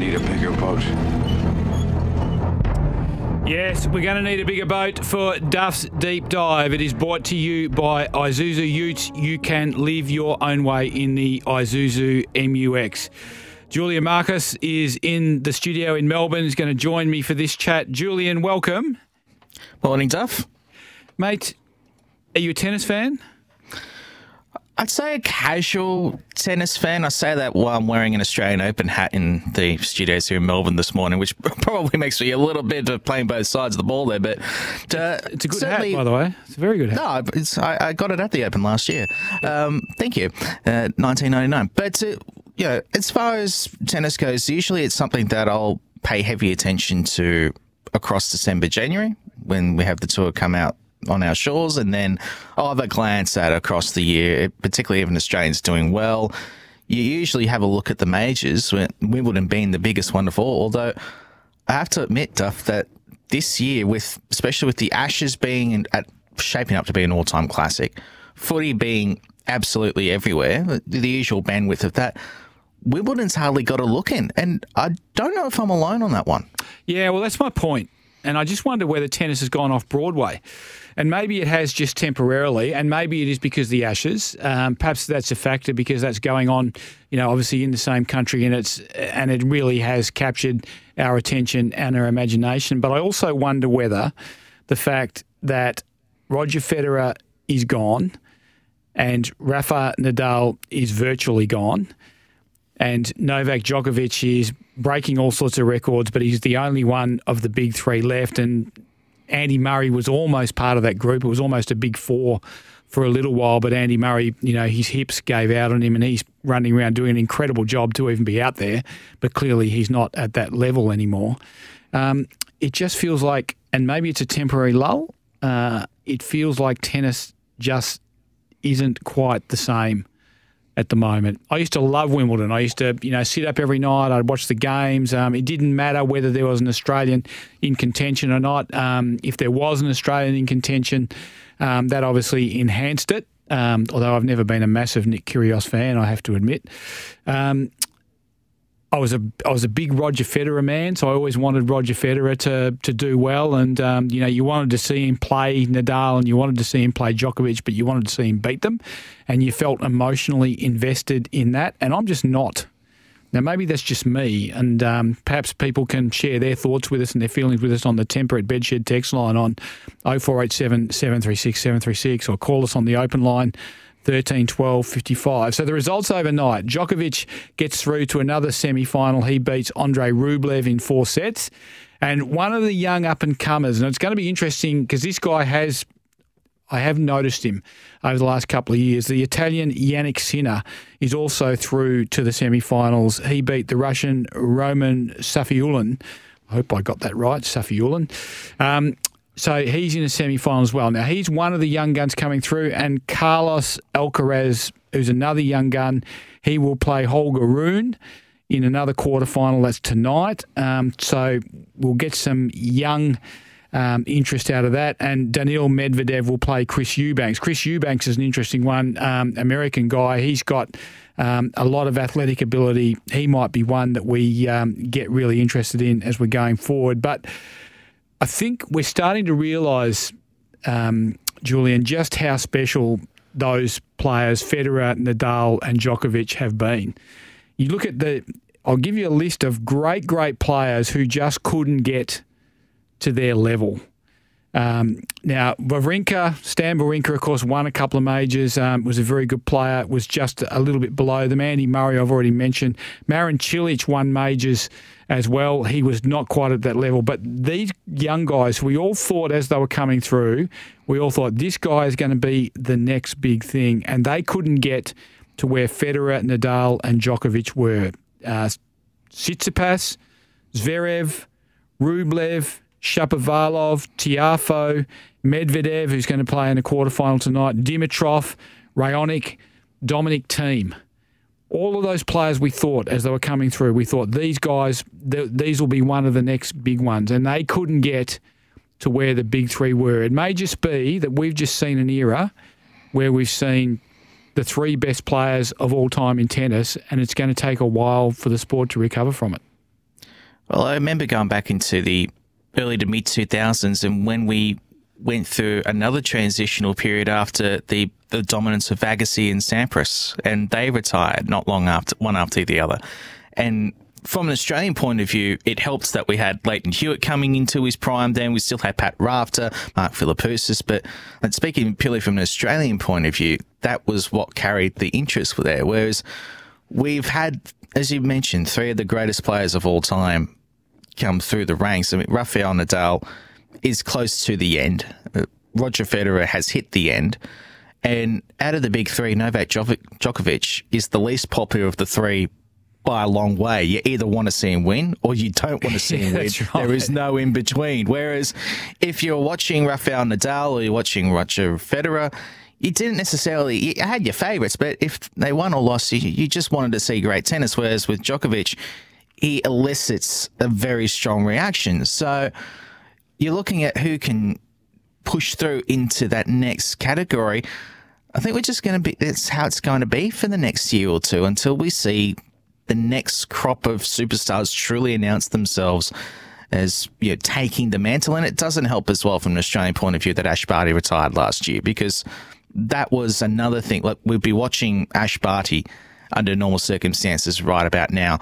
to need a bigger boat. Yes, we're going to need a bigger boat for Duff's Deep Dive. It is brought to you by Isuzu Utes. You can live your own way in the Isuzu MUX. Julian Marcus is in the studio in Melbourne. He's going to join me for this chat. Julian, welcome. Morning, Duff. Mate, are you a tennis fan? I'd say a casual tennis fan. I say that while I'm wearing an Australian Open hat in the studios here in Melbourne this morning, which probably makes me a little bit of playing both sides of the ball there. But uh, it's a good hat, by the way. It's a very good hat. No, it's, I, I got it at the Open last year. Um, thank you, uh, 1999. But uh, you know, as far as tennis goes, usually it's something that I'll pay heavy attention to across December, January when we have the tour come out on our shores, and then have a glance at across the year, particularly an Australian's doing well. You usually have a look at the majors, Wimbledon being the biggest one of all. Although I have to admit, Duff, that this year, with especially with the Ashes being at shaping up to be an all-time classic, footy being absolutely everywhere, the usual bandwidth of that. Wimbledon's hardly got a look in, and I don't know if I'm alone on that one. Yeah, well, that's my point. And I just wonder whether tennis has gone off Broadway. And maybe it has just temporarily, and maybe it is because the Ashes. Um, perhaps that's a factor because that's going on, you know, obviously in the same country, and it's and it really has captured our attention and our imagination. But I also wonder whether the fact that Roger Federer is gone and Rafa Nadal is virtually gone and Novak Djokovic is breaking all sorts of records, but he's the only one of the big three left. And Andy Murray was almost part of that group. It was almost a big four for a little while, but Andy Murray, you know, his hips gave out on him and he's running around doing an incredible job to even be out there. But clearly he's not at that level anymore. Um, it just feels like, and maybe it's a temporary lull, uh, it feels like tennis just isn't quite the same at the moment. I used to love Wimbledon. I used to, you know, sit up every night. I'd watch the games. Um, it didn't matter whether there was an Australian in contention or not. Um, if there was an Australian in contention, um, that obviously enhanced it. Um, although I've never been a massive Nick Kyrgios fan, I have to admit. Um, I was a I was a big Roger Federer man, so I always wanted Roger Federer to to do well, and um, you know you wanted to see him play Nadal, and you wanted to see him play Djokovic, but you wanted to see him beat them, and you felt emotionally invested in that, and I'm just not. Now maybe that's just me, and um, perhaps people can share their thoughts with us and their feelings with us on the Temperate Bedshed text line on 0487 736 736 or call us on the open line 13 12 55. So the results overnight Djokovic gets through to another semi final. He beats Andre Rublev in four sets. And one of the young up and comers, and it's going to be interesting because this guy has, I have noticed him over the last couple of years. The Italian Jannik Sinner is also through to the semi finals. He beat the Russian Roman Safiullin. I hope I got that right, Safiullin. Um, so he's in a semi final as well. Now, he's one of the young guns coming through, and Carlos Alcaraz, who's another young gun, he will play Holger Rune in another quarter final. That's tonight. Um, so we'll get some young um, interest out of that. And Daniil Medvedev will play Chris Eubanks. Chris Eubanks is an interesting one, um, American guy. He's got um, a lot of athletic ability. He might be one that we um, get really interested in as we're going forward. But I think we're starting to realise, um, Julian, just how special those players, Federer, Nadal, and Djokovic, have been. You look at the, I'll give you a list of great, great players who just couldn't get to their level. Um, now, Wawrinka, Stan Wawrinka, of course, won a couple of majors, um, was a very good player, was just a little bit below them. Andy Murray, I've already mentioned. Marin Cilic won majors as well. He was not quite at that level. But these young guys, we all thought as they were coming through, we all thought this guy is going to be the next big thing. And they couldn't get to where Federer, Nadal, and Djokovic were. Uh, Tsitsipas, Zverev, Rublev, Shapovalov, Tiafoe, Medvedev, who's going to play in the quarterfinal tonight, Dimitrov, Raonic, Dominic Thiem. all of those players we thought as they were coming through, we thought these guys, th- these will be one of the next big ones, and they couldn't get to where the big three were. It may just be that we've just seen an era where we've seen the three best players of all time in tennis, and it's going to take a while for the sport to recover from it. Well, I remember going back into the early to mid 2000s and when we went through another transitional period after the, the dominance of Agassi and Sampras, and they retired not long after one after the other. And from an Australian point of view, it helps that we had Lleyton Hewitt coming into his prime. Then we still had Pat Rafter, Mark Philippoussis. But speaking purely from an Australian point of view, that was what carried the interest there. Whereas we've had, as you mentioned, three of the greatest players of all time come through the ranks. I mean, Rafael Nadal is close to the end. Uh, Roger Federer has hit the end. And out of the big three, Novak Djokovic is the least popular of the three by a long way. You either want to see him win or you don't want to see him win. Right. There is no in between. Whereas if you're watching Rafael Nadal or you're watching Roger Federer, you didn't necessarily you had your favourites, but if they won or lost, you, you just wanted to see great tennis. Whereas with Djokovic, he elicits a very strong reaction. So you're looking at who can push through into that next category. I think we're just going to be, that's how it's going to be for the next year or two until we see the next crop of superstars truly announce themselves as you know, taking the mantle. And it doesn't help as well from an Australian point of view that Ash Barty retired last year because that was another thing. Like we'd be watching Ash Barty under normal circumstances right about now,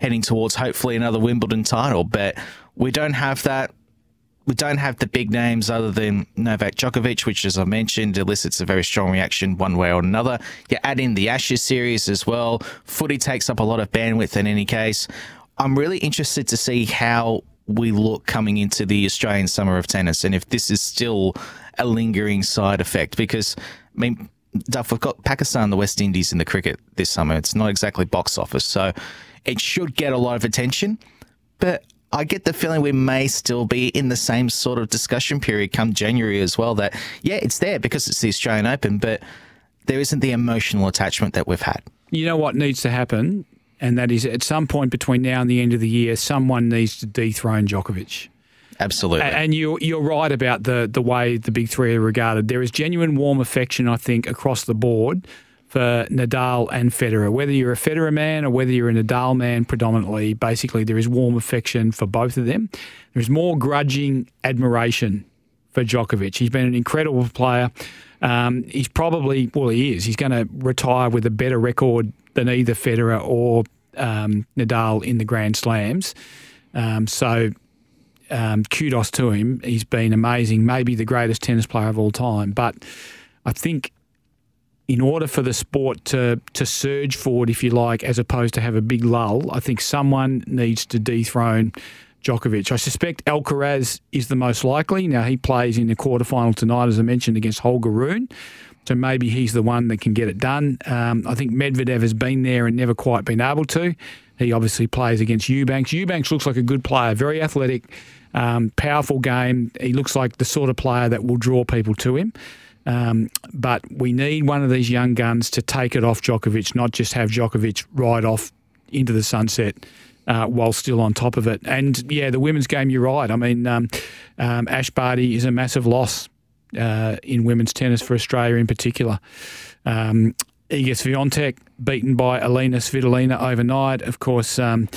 heading towards hopefully another Wimbledon title. But we don't have that we don't have the big names other than Novak Djokovic, which, as I mentioned, elicits a very strong reaction one way or another. You add in the Ashes series as well. Footy takes up a lot of bandwidth in any case. I'm really interested to see how we look coming into the Australian Summer of Tennis and if this is still a lingering side effect. Because, I mean, Duff, we've got Pakistan, the West Indies, in the cricket this summer. It's not exactly box office, so it should get a lot of attention. But I get the feeling we may still be in the same sort of discussion period come January as well. That, yeah, it's there because it's the Australian Open, but there isn't the emotional attachment that we've had. You know what needs to happen? And that is at some point between now and the end of the year, someone needs to dethrone Djokovic. Absolutely. And you, you're right about the, the way the big three are regarded. There is genuine warm affection, I think, across the board for Nadal and Federer. Whether you're a Federer man or whether you're a Nadal man predominantly, basically there is warm affection for both of them. There's more grudging admiration for Djokovic. He's been an incredible player. Um, he's probably, well, he is. He's going to retire with a better record than either Federer or um, Nadal in the Grand Slams. Um, so um, kudos to him. He's been amazing, maybe the greatest tennis player of all time. But I think in order for the sport to to surge forward, if you like, as opposed to have a big lull, I think someone needs to dethrone Djokovic. I suspect Alcaraz is the most likely. Now he plays in the quarterfinal tonight, as I mentioned, against Holger Rune. So maybe he's the one that can get it done. Um, I think Medvedev has been there and never quite been able to. He obviously plays against Eubanks. Eubanks looks like a good player, very athletic, um, powerful game. He looks like the sort of player that will draw people to him. Um, but we need one of these young guns to take it off Djokovic, not just have Djokovic ride off into the sunset uh, while still on top of it. And yeah, the women's game, you're right. I mean, um, um, Ash Barty is a massive loss uh, in women's tennis for Australia in particular. Um, Iga Swiatek beaten by Alina Svitolina overnight. Of course, um,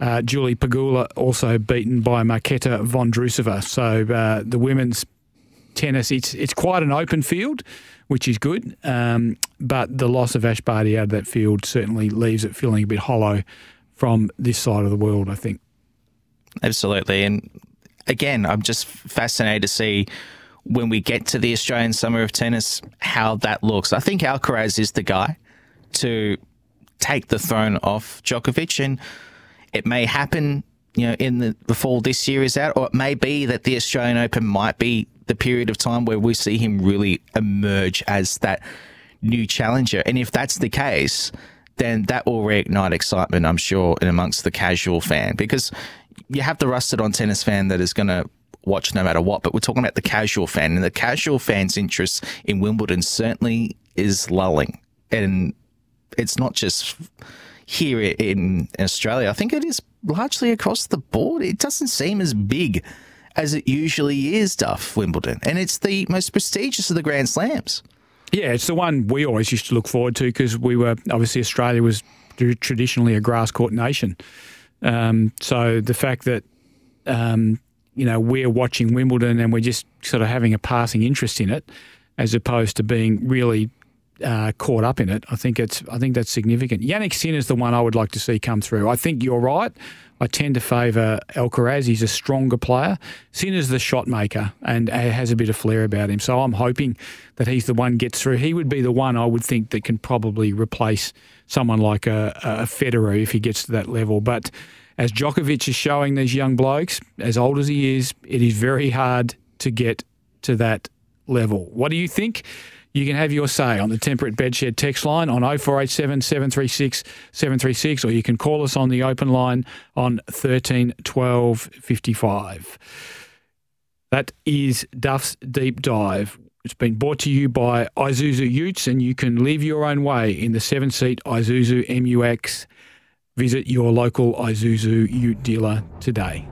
uh, Julie Pegula also beaten by Marketa Vondrousova. So uh, the women's tennis, it's it's quite an open field, which is good. Um, but the loss of Ash Barty out of that field certainly leaves it feeling a bit hollow from this side of the world. I think. Absolutely, and again, I'm just fascinated to see when we get to the Australian Summer of Tennis how that looks. I think Alcaraz is the guy to take the throne off Djokovic, and it may happen. You know, in the before this year is out, or it may be that the Australian Open might be the period of time where we see him really emerge as that new challenger. And if that's the case, then that will reignite excitement, I'm sure, amongst the casual fan because you have the rusted on tennis fan that is going to watch no matter what. But we're talking about the casual fan, and the casual fan's interest in Wimbledon certainly is lulling. And it's not just here in Australia. I think it is largely across the board. It doesn't seem as big as it usually is, Duff, Wimbledon. And it's the most prestigious of the Grand Slams. Yeah, it's the one we always used to look forward to because we were obviously Australia was traditionally a grass court nation. Um, so the fact that um, you know we're watching Wimbledon and we're just sort of having a passing interest in it, as opposed to being really uh, caught up in it, I think it's I think that's significant. Jannik is the one I would like to see come through. I think you're right. I tend to favour Alcaraz. He's a stronger player. Sinner's the shot maker and has a bit of flair about him. So I'm hoping that he's the one gets through. He would be the one I would think that can probably replace someone like a, a Federer if he gets to that level. But as Djokovic is showing these young blokes, as old as he is, it is very hard to get to that level. What do you think? You can have your say on the Temperate Bedshed text line on 0487 736 736, or you can call us on the open line on 13 12 55. That is Duff's Deep Dive. It's been brought to you by Isuzu Utes, and you can live your own way in the seven seat Isuzu MUX. Visit your local Isuzu Ute dealer today.